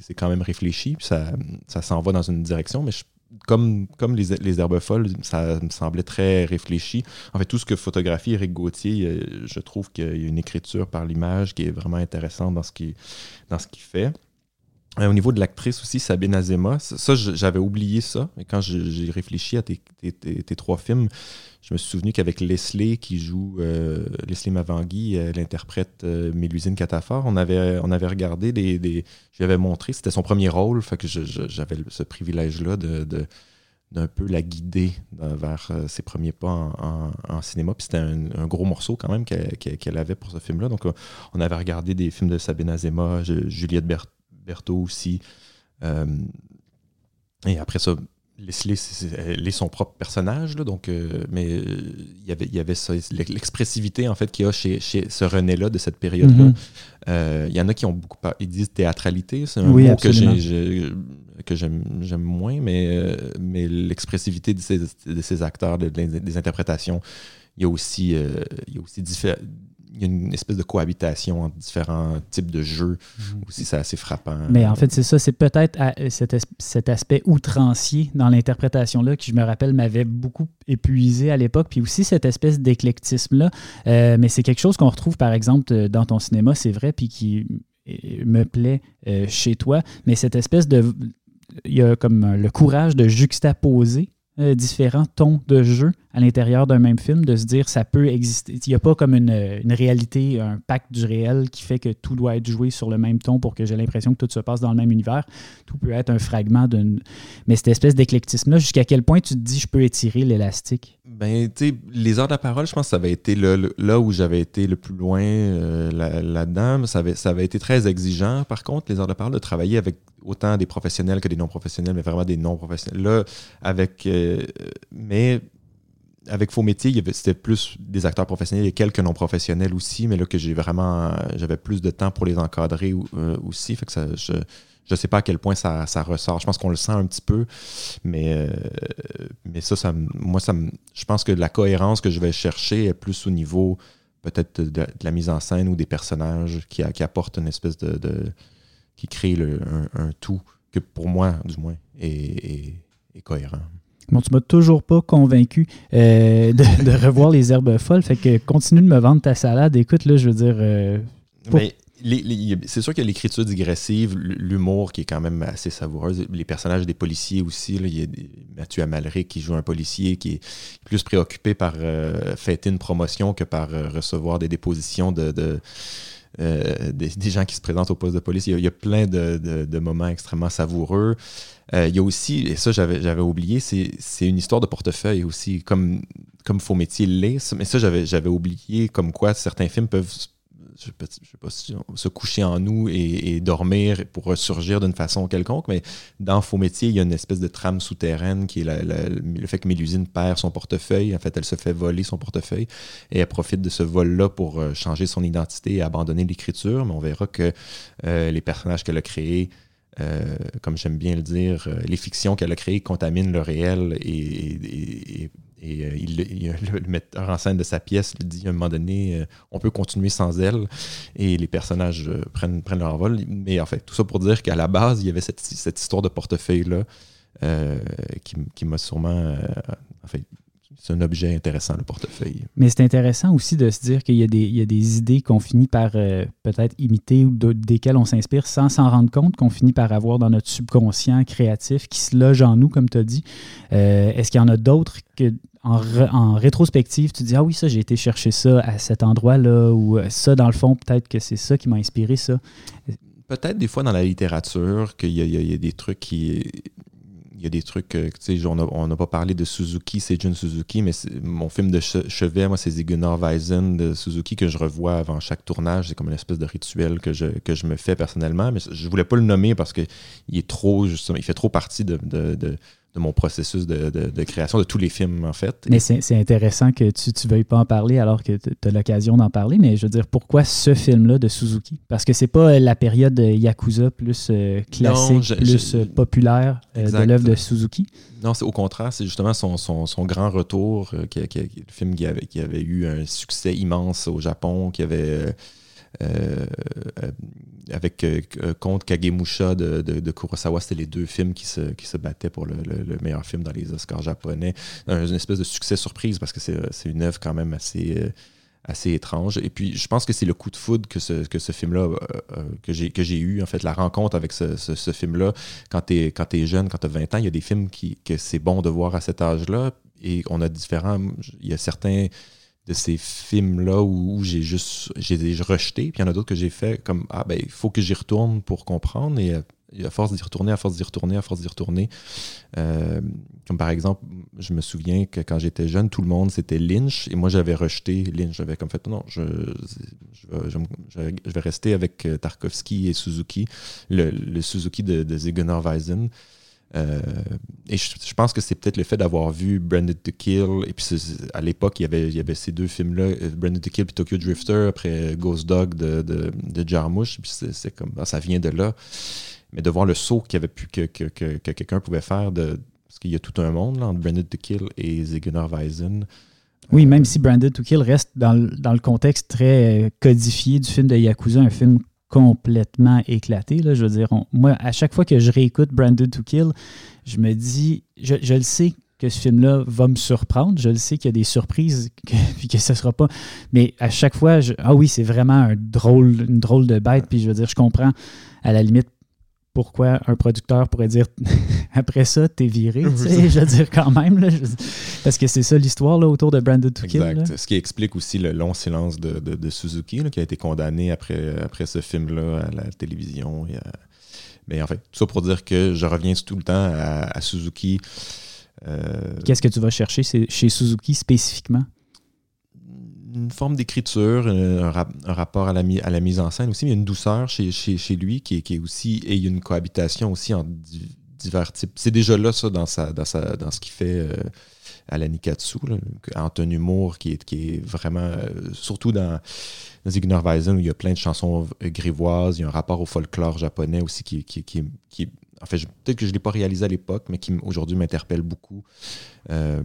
c'est quand même réfléchi. ça, ça s'en va dans une direction. Mais je comme, comme les, les, herbes folles, ça me semblait très réfléchi. En fait, tout ce que photographie Eric Gauthier, euh, je trouve qu'il y a une écriture par l'image qui est vraiment intéressante dans ce qu'il fait. Euh, au niveau de l'actrice aussi, Sabine Azema, ça, j'avais oublié ça. Mais quand j'ai réfléchi à tes, trois films, je me suis souvenu qu'avec Leslie qui joue, euh, Leslie Mavangui, elle interprète euh, Mélusine Catafort, on avait, on avait regardé des. des je lui avais montré, c'était son premier rôle, fait que j'avais ce privilège-là de, d'un peu la guider vers ses premiers pas en, cinéma. Puis c'était un, gros morceau quand même qu'elle avait pour ce film-là. Donc on avait regardé des films de Sabine Azema, Juliette Berthaud, aussi. Euh, et après ça, Leslie, elle est son propre personnage, là, donc, euh, mais euh, il y avait, il y avait l'expressivité en fait qu'il y a chez, chez ce René-là de cette période-là. Mm-hmm. Il y en a qui ont beaucoup ils disent théâtralité, c'est un mot que j'aime moins, mais, mais l'expressivité de ces, de ces acteurs, des interprétations, il y a aussi, il y a aussi y a une espèce de cohabitation entre différents types de jeux. Mhm. Aussi, c'est assez frappant. Mais en fait, c'est ça. C'est peut-être cet, cet, aspect outrancier dans l'interprétation-là qui, je me rappelle, m'avait beaucoup épuisé à l'époque. Puis aussi cette espèce d'éclectisme-là. Euh, mais c'est quelque chose qu'on retrouve, par exemple, dans ton cinéma, c'est vrai, puis qui euh, me plaît euh, chez toi. Mais cette espèce de. Il y a comme le courage de juxtaposer euh, différents tons de jeu à l'intérieur d'un même film, de se dire ça peut exister. Il n'y a pas comme une, une, réalité, un pacte du réel qui fait que tout doit être joué sur le même ton pour que j'ai l'impression que tout se passe dans le même univers. Tout peut être un fragment d'une. Mais cette espèce d'éclectisme-là, jusqu'à quel point tu te dis je peux étirer l'élastique? Ben, tu sais, les heures de la parole, je pense que ça avait été là où j'avais été le plus loin euh, là-dedans. ça, avait, ça avait été très exigeant. Par contre, les heures de parole, de travailler avec autant des professionnels que des non-professionnels, mais vraiment des non-professionnels. Là, avec. Euh, mais avec Faux Métiers, c'était plus des acteurs professionnels et quelques non-professionnels aussi, mais là que j'ai vraiment. J'avais plus de temps pour les encadrer euh, aussi. Fait que ça, ne sais pas à quel point ça, ressort. Je pense qu'on le sent un petit peu, mais, euh, mais ça, ça, moi, ça je pense que la cohérence que je vais chercher est plus au niveau peut-être de, la mise en scène ou des personnages qui, qui apportent une espèce de qui crée un, tout que pour moi, du moins, est, cohérent. Bon, tu m'as toujours pas convaincu euh, de, revoir les herbes folles. Fait que continue de me vendre ta salade. Écoute, là, je veux dire. Euh, c'est sûr qu'il y a l'écriture digressive, l'humour qui est quand même assez savoureuse. Les personnages des policiers aussi. il y a Mathieu Amalric qui joue un policier qui est plus préoccupé par euh, fêter une promotion que par recevoir des dépositions de euh, des, gens qui se présentent au poste de police. Il y a, plein de, moments extrêmement savoureux. Euh, il y a aussi, et ça j'avais oublié, c'est une histoire de portefeuille aussi, comme, comme Faux Métier l'est. Mais ça j'avais oublié comme quoi certains films peuvent je sais pas si se coucher en nous et, dormir pour ressurgir d'une façon quelconque, mais dans Faux Métier, il y a une espèce de trame souterraine qui est le fait que Mélusine perd son portefeuille. En fait, elle se fait voler son portefeuille et elle profite de ce vol-là pour euh, changer son identité et abandonner l'écriture. Mais on verra que euh, les personnages qu'elle a créés euh, comme j'aime bien le dire, les fictions qu'elle a créées contaminent le réel et il, le, metteur en scène de sa pièce lui dit à un moment donné, on peut continuer sans elle, et les personnages prennent, prennent leur envol. Mais en fait, tout ça pour dire qu'à la base, il y avait cette, cette histoire de portefeuille-là qui, qui m'a sûrement en fait, c'est un objet intéressant, le portefeuille. Mais c'est intéressant aussi de se dire qu'il y, a des idées qu'on finit par euh, peut-être imiter ou desquelles on s'inspire sans s'en rendre compte, qu'on finit par avoir dans notre subconscient créatif qui se loge en nous, comme tu as dit. Euh, est-ce qu'il y en a d'autres que en, rétrospective, tu dis Ah oui, ça, j'ai été chercher ça à cet endroit-là, ou euh, ça, dans le fond, peut-être que c'est ça qui m'a inspiré ça? Peut-être des fois dans la littérature qu'il y, y, a des trucs qui il y a des trucs, tu sais, on n'a pas parlé de Suzuki, c'est Jun Suzuki, mais mon film de chevet, moi, c'est Zigunar Weizen de Suzuki que je revois avant chaque tournage. C'est comme une espèce de rituel que je, que je me fais personnellement, mais je voulais pas le nommer parce qu'il est trop, justement, il fait trop partie de mon processus de, création de tous les films, en fait. Mais c'est intéressant que tu ne veuilles pas en parler alors que tu as l'occasion d'en parler, mais je veux dire, pourquoi ce film-là de Suzuki? Parce que c'est pas la période Yakuza plus euh, classique, plus euh, populaire euh, de l'œuvre de Suzuki? Non, c'est au contraire, c'est justement son, son, grand retour, qui, le film qui avait, qui avait eu un succès immense au Japon, qui avait euh, euh, avec euh, contre Kagemusha de, de, Kurosawa, c'était les deux films qui se, qui se battaient pour le, meilleur film dans les Oscars japonais. Une espèce de succès surprise parce que c'est une œuvre quand même assez assez étrange. Et puis, je pense que c'est le coup de foudre que ce, que ce film-là, que j'ai eu, en fait, la rencontre avec ce, ce, film-là. Quand tu es, es jeune, quand tu as 20 ans, il y a des films qui, que c'est bon de voir à cet âge-là. Et on a différents. Il y a certains de ces films-là où, j'ai juste j'ai rejeté, puis il y en a d'autres que j'ai fait comme Ah ben il faut que j'y retourne pour comprendre et, à force d'y retourner, à force d'y retourner, à force d'y retourner. Euh, comme par exemple, je me souviens que quand j'étais jeune, tout le monde c'était Lynch et moi j'avais rejeté Lynch. J'avais comme fait non, je, je, vais, rester avec euh, Tarkovsky et Suzuki, le, Suzuki de, Weizen. Euh, et je, pense que c'est peut-être le fait d'avoir vu Branded to Kill. Et puis à l'époque, il y, avait, il y avait ces deux films-là, euh, Branded to Kill puis Tokyo Drifter, après Ghost Dog de, de, de Jarmusch. Puis c'est comme ah, ça vient de là. Mais de voir le saut qu'il avait pu que, que, que, quelqu'un pouvait faire. Parce qu'il y a tout un monde là, entre Branded to Kill et Zigunar Weizen. Oui, même si Branded to Kill reste dans, dans, le contexte très codifié du film de Yakuza, un film complètement éclaté. Là. Je veux dire, moi, à chaque fois que je réécoute Branded to Kill, je me dis, je, le sais que ce film-là va me surprendre. Je le sais qu'il y a des surprises, puis que ce ne sera pas. Mais à chaque fois, ah oui, c'est vraiment un drôle, une drôle de bête. Puis je veux dire, je comprends à la limite pourquoi un producteur pourrait dire après ça, t'es viré, je veux dire quand même, parce que c'est ça l'histoire autour de Branded to Kill. Exact. Ce qui explique aussi le long silence de, Suzuki, qui a été condamné après, après ce film-là à la télévision. Mais en fait, tout ça pour dire que je reviens tout le temps à, Suzuki. Euh, Qu'est-ce que tu vas chercher chez Suzuki spécifiquement? Une forme d'écriture, un, rapport à la, à la, mise en scène aussi, mais une douceur chez, lui qui est, aussi, et il y a une cohabitation aussi en divers types. C'est déjà là, ça, dans, sa, dans, sa, dans ce qu'il fait euh, à la Nikatsu, en un humour qui est, vraiment, euh, surtout dans, dans Weizen, où il y a plein de chansons grivoises, il y a un rapport au folklore japonais aussi qui, qui, qui, en fait, peut-être que je ne l'ai pas réalisé à l'époque, mais qui aujourd'hui m'interpelle beaucoup. Euh,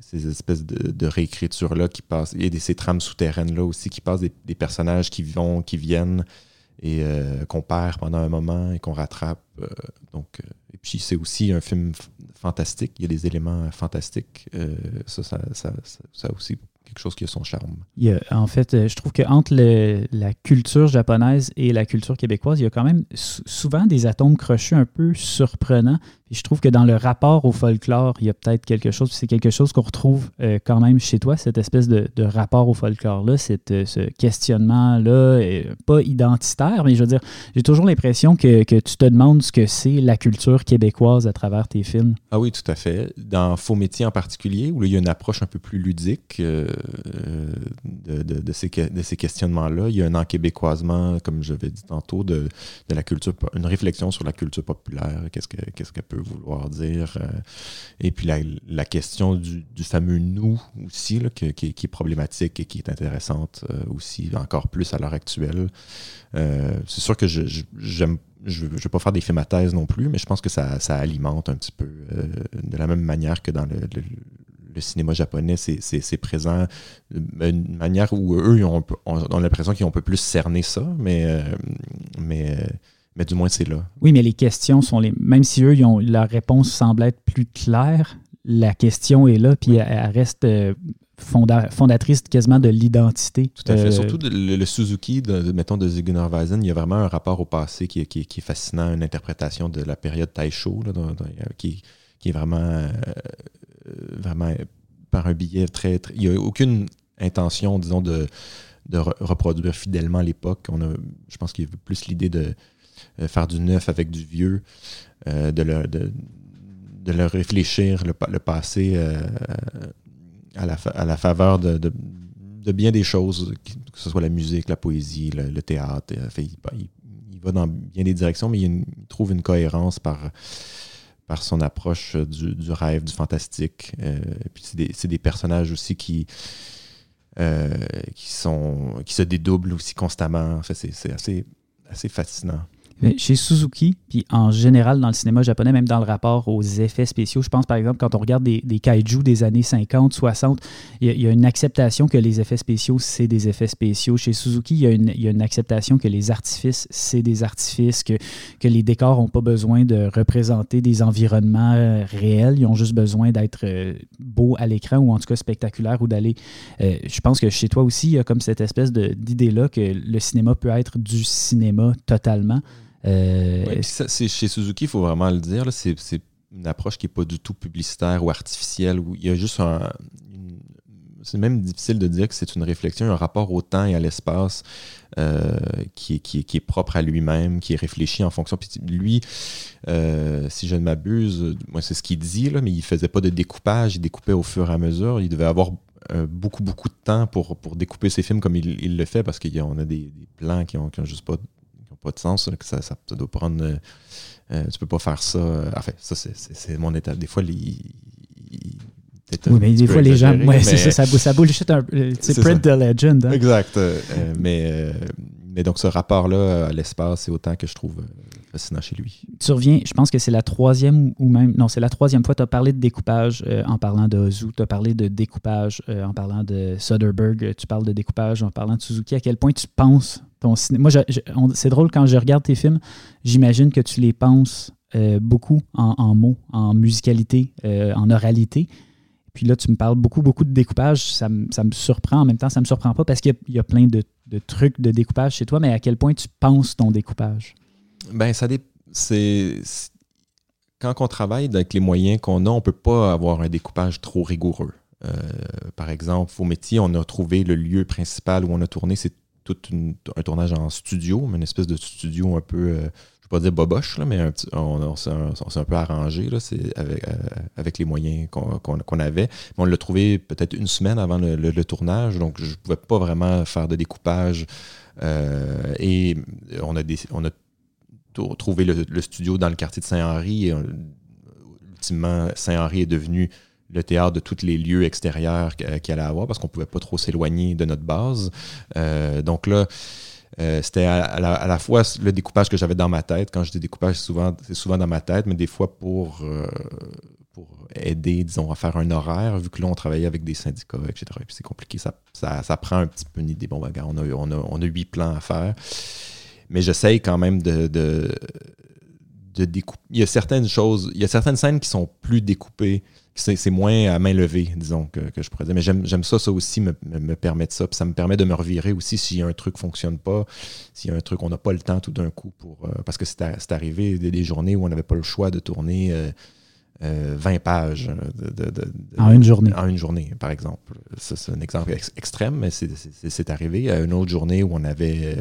ces espèces de, réécriture-là qui passent, et ces trames souterraines-là aussi qui passent des, personnages qui vont, qui viennent et euh, qu'on perd pendant un moment et qu'on rattrape. Euh, donc, euh, et puis c'est aussi un film fantastique, il y a des éléments fantastiques. ça, ça, ça, ça, aussi quelque chose qui a son charme. en fait, je trouve qu'entre la culture japonaise et la culture québécoise, il y a quand même souvent des atomes crochus un peu surprenants je trouve que dans le rapport au folklore, il y a peut-être quelque chose, c'est quelque chose qu'on retrouve euh, quand même chez toi, cette espèce de, rapport au folklore-là, euh, ce questionnement-là, pas identitaire, mais je veux dire, j'ai toujours l'impression que, tu te demandes ce que c'est la culture québécoise à travers tes films. Ah oui, tout à fait. Dans Faux métiers en particulier, où il y a une approche un peu plus ludique euh, de, ces, questionnements-là, il y a un enquébécoisement, comme je l'avais dit tantôt, de, la culture, une réflexion sur la culture populaire, qu'est-ce que, qu'est-ce que peut vouloir dire. Euh, et puis la, question du, fameux nous aussi, qui, est problématique et qui est intéressante euh, aussi, encore plus à l'heure actuelle. Euh, c'est sûr que je j'aime je ne vais pas faire des films thèse non plus, mais je pense que ça, alimente un petit peu de la même manière que dans le, le cinéma japonais, c'est présent d'une manière où eux, on, on, a l'impression qu'ils ont un peu plus cerné ça, mais, mais, mais du moins, c'est là. Oui, mais les questions sont les. Même si eux, ils ont, leur réponse semble être plus claire, la question est là, puis elle, reste fondatrice quasiment de l'identité. Tout à fait. Euh, Surtout le, Suzuki, de, mettons, de Zigunar Weizen, il y a vraiment un rapport au passé qui, qui, qui est fascinant, une interprétation de la période Taisho, là, qui, qui, est vraiment, euh, vraiment par un billet très, Il n'y a aucune intention, disons, de, de reproduire fidèlement l'époque. On a, je pense qu'il y a plus l'idée de euh, faire du neuf avec du vieux, de, le, de, de le réfléchir, le, le passé à la, à la faveur de, de, bien des choses, que ce soit la musique, la poésie, le, théâtre. il, va dans bien des directions, mais il, trouve une cohérence par, par son approche du, du rêve, du fantastique. Euh, puis c'est des, des, personnages aussi qui, euh, qui, sont, qui se dédoublent aussi constamment. C'est assez, assez fascinant. Chez Suzuki, puis en général dans le cinéma japonais, même dans le rapport aux effets spéciaux, je pense par exemple quand on regarde des, des kaiju des années 50, 60, il y, a une acceptation que les effets spéciaux, c'est des effets spéciaux. Chez Suzuki, il y, a une, acceptation que les artifices, c'est des artifices, que, que les décors n'ont pas besoin de représenter des environnements euh, réels, ils ont juste besoin d'être euh, beaux à l'écran ou en tout cas spectaculaires ou d'aller... Euh, je pense que chez toi aussi, il y a comme cette espèce d'idée-là que le cinéma peut être du cinéma totalement. Euh, chez Suzuki, il faut vraiment le dire, c'est une approche qui n'est pas du tout publicitaire ou artificielle, où il y a juste un. C'est même difficile de dire que c'est une réflexion, un rapport au temps et à l'espace euh, qui, est, qui, est, propre à lui-même, qui est réfléchi en fonction. Puis lui, euh, si je ne m'abuse, moi c'est ce qu'il dit, là, mais il ne faisait pas de découpage, il découpait au fur et à mesure. Il devait avoir beaucoup, beaucoup de temps pour, pour découper ses films comme il, le fait parce qu'on a des, plans qui n'ont qui ont juste pas pas de sens, que ça, ça, doit prendre. Euh, euh, tu peux pas faire ça. Euh, enfin, ça, c'est mon état. Des fois, les, oui, mais des fois, les gens. Ouais, c'est ça, ça, ça bullshit un C'est print the legend. Hein. Exact. mais, mais donc, ce rapport-là à l'espace, c'est autant que je trouve fascinant chez lui. Tu reviens, je pense que c'est la troisième ou même. Non, c'est la troisième fois que tu as parlé de découpage en parlant de Ozu. Tu as parlé de découpage en parlant de Soderbergh. Tu parles de découpage en parlant de Suzuki. À quel point tu penses moi, c'est drôle quand je regarde tes films, j'imagine que tu les penses euh, beaucoup en, mots, en musicalité, euh, en oralité. Puis là, tu me parles beaucoup, beaucoup de découpage. Ça, me surprend. En même temps, ça ne me surprend pas parce qu'il y, a plein de, trucs de découpage chez toi, mais à quel point tu penses ton découpage? Ben, ça c'est Quand on travaille avec les moyens qu'on a, on ne peut pas avoir un découpage trop rigoureux. Euh, par exemple, au métier, on a trouvé le lieu principal où on a tourné, c'est tout un tournage en studio, mais une espèce de studio un peu, euh, je ne vais pas dire boboche, là, mais on, s'est un, peu arrangé là, avec, euh, avec les moyens qu'on avait. On l'a trouvé peut-être une semaine avant le, tournage, donc je ne pouvais pas vraiment faire de découpage. Euh, et on a, on a trouvé le, studio dans le quartier de Saint-Henri. Ultimement, Saint-Henri est devenu le théâtre de tous les lieux extérieurs qu'il allait avoir parce qu'on ne pouvait pas trop s'éloigner de notre base. Euh, donc là, euh, c'était à, la, fois le découpage que j'avais dans ma tête. Quand je dis découpage, c'est souvent, souvent dans ma tête, mais des fois pour, euh, pour aider, disons, à faire un horaire, vu que là, on travaillait avec des syndicats, etc. Et puis c'est compliqué, ça, ça, prend un petit peu une idée. Bon, ben, on a, on, a, on a huit plans à faire. Mais j'essaye quand même de, de découper. Il y a certaines choses, il y a certaines scènes qui sont plus découpées c'est moins à main levée, disons, que, je pourrais dire. Mais j'aime ça, ça aussi me, me, permet de ça. Puis ça me permet de me revirer aussi s'il y a un truc ne fonctionne pas, s'il y a un truc, on n'a pas le temps tout d'un coup pour. Euh, parce que c'est arrivé des, journées où on n'avait pas le choix de tourner 20 euh, euh, pages. en une journée. En une journée, par exemple. C'est un exemple extrême, mais c'est arrivé. À une autre journée où on avait.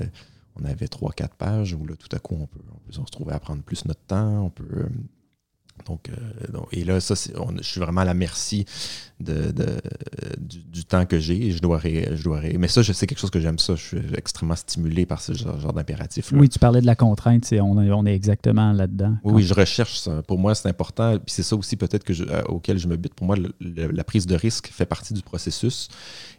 on avait 3-4 pages où là, tout à coup, on peut, on peut se retrouver à prendre plus notre temps, on peut donc, euh, et là, ça, je suis vraiment à la merci de, du, temps que j'ai je dois, je dois Mais ça, c'est quelque chose que j'aime ça. Je suis extrêmement stimulé par ce genre, d'impératif. Oui, tu parlais de la contrainte. On, on est exactement là-dedans. Oui, je recherche ça. Pour moi, c'est important. Puis c'est ça aussi peut-être que euh, auquel je me bute. Pour moi, la prise de risque fait partie du processus.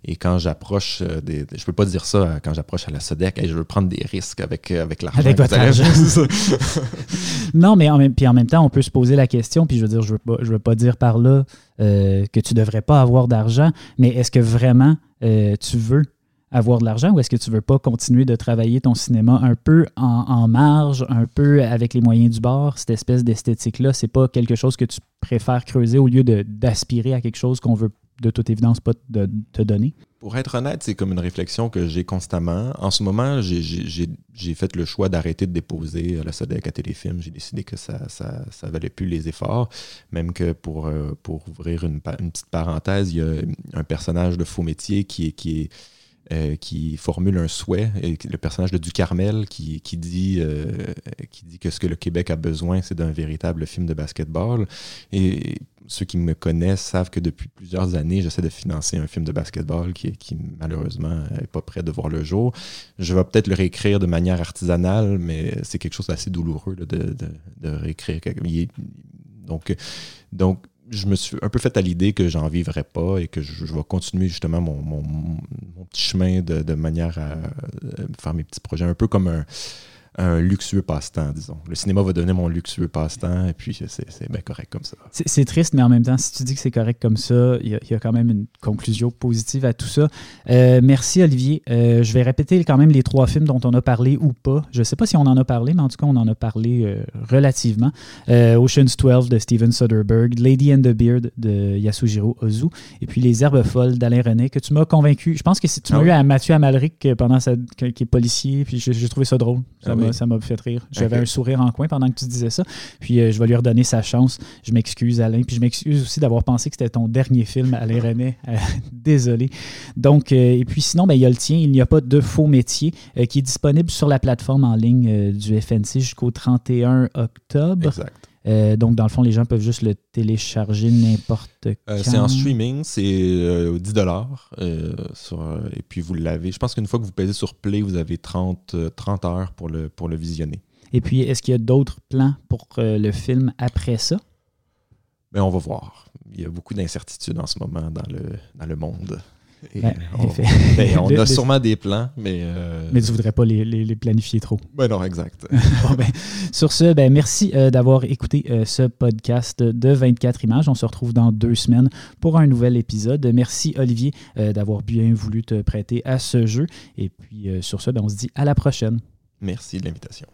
Et quand j'approche euh, des, Je peux pas dire ça quand j'approche à la SODEC. je veux prendre des risques avec, avec l'argent. Avec votre argent. non, mais en même, puis en même temps, on peut se poser la question puis je veux dire, je veux pas, je veux pas dire par là que tu devrais pas avoir d'argent, mais est-ce que vraiment tu veux avoir de l'argent ou est-ce que tu veux pas continuer de travailler ton cinéma un peu en, marge, un peu avec les moyens du bord, cette espèce d'esthétique-là, c'est pas quelque chose que tu préfères creuser au lieu d'aspirer à quelque chose qu'on veut de toute évidence pas te donner? Pour être honnête, c'est comme une réflexion que j'ai constamment. En ce moment, j'ai fait le choix d'arrêter de déposer la SODEC à Téléfilm. J'ai décidé que ça, ça, ça, valait plus les efforts. Même que pour, euh, pour ouvrir une, petite parenthèse, il y a un personnage de faux métier qui qui euh, qui formule un souhait, le personnage de Ducarmel qui, qui, dit, euh, qui dit que ce que le Québec a besoin, c'est d'un véritable film de basketball. Et ceux qui me connaissent savent que depuis plusieurs années, j'essaie de financer un film de basketball qui, qui malheureusement n'est pas prêt de voir le jour. Je vais peut-être le réécrire de manière artisanale, mais c'est quelque chose d'assez douloureux de, réécrire. Donc, donc je me suis un peu fait à l'idée que j'en vivrais pas et que je, vais continuer justement mon, petit chemin de, de, manière à faire mes petits projets, un peu comme un, un luxueux passe-temps, disons. Le cinéma va donner mon luxueux passe-temps, et puis c'est bien correct comme ça. C'est triste, mais en même temps, si tu dis que c'est correct comme ça, il y, a quand même une conclusion positive à tout ça. Euh, merci, Olivier. Euh, je vais répéter quand même les trois films dont on a parlé ou pas. Je ne sais pas si on en a parlé, mais en tout cas, on en a parlé euh, relativement. Ocean's 12 de Steven Soderbergh, Lady and the Beard de Yasujiro Ozu, et puis Les Herbes folles d'Alain René, que tu m'as convaincu. Je pense que si tu m'as ah eu à Mathieu Amalric pendant sa, qui est policier, puis j'ai trouvé ça drôle. Ça ah ça m'a fait rire. J'avais un sourire en coin pendant que tu disais ça. Puis euh, je vais lui redonner sa chance. Je m'excuse, Alain. Puis je m'excuse aussi d'avoir pensé que c'était ton dernier film, Alain René. Euh, désolé. Donc, euh, et puis sinon, ben, il y a le tien. Il n'y a pas de faux métier qui est disponible sur la plateforme en ligne du FNC jusqu'au 31 octobre. Exact. Euh, donc, dans le fond, les gens peuvent juste le télécharger n'importe quand. Euh, c'est en streaming, c'est 10 euh, dollars. et puis, vous l'avez. Je pense qu'une fois que vous payez sur Play, vous avez 30, 30 heures pour le, pour le visionner. Et puis, est-ce qu'il y a d'autres plans pour le film après ça? Bien, on va voir. Il y a beaucoup d'incertitudes en ce moment dans le, dans le monde. Ben, on, ben, on a sûrement des plans, mais. Euh, mais tu ne voudrais pas les, planifier trop. Ben non, exact. ben, sur ce, ben, merci euh, d'avoir écouté euh, ce podcast de 24 images. On se retrouve dans deux semaines pour un nouvel épisode. Merci, Olivier, d'avoir bien voulu te prêter à ce jeu. Et puis, sur ce, on se dit à la prochaine. Merci de l'invitation.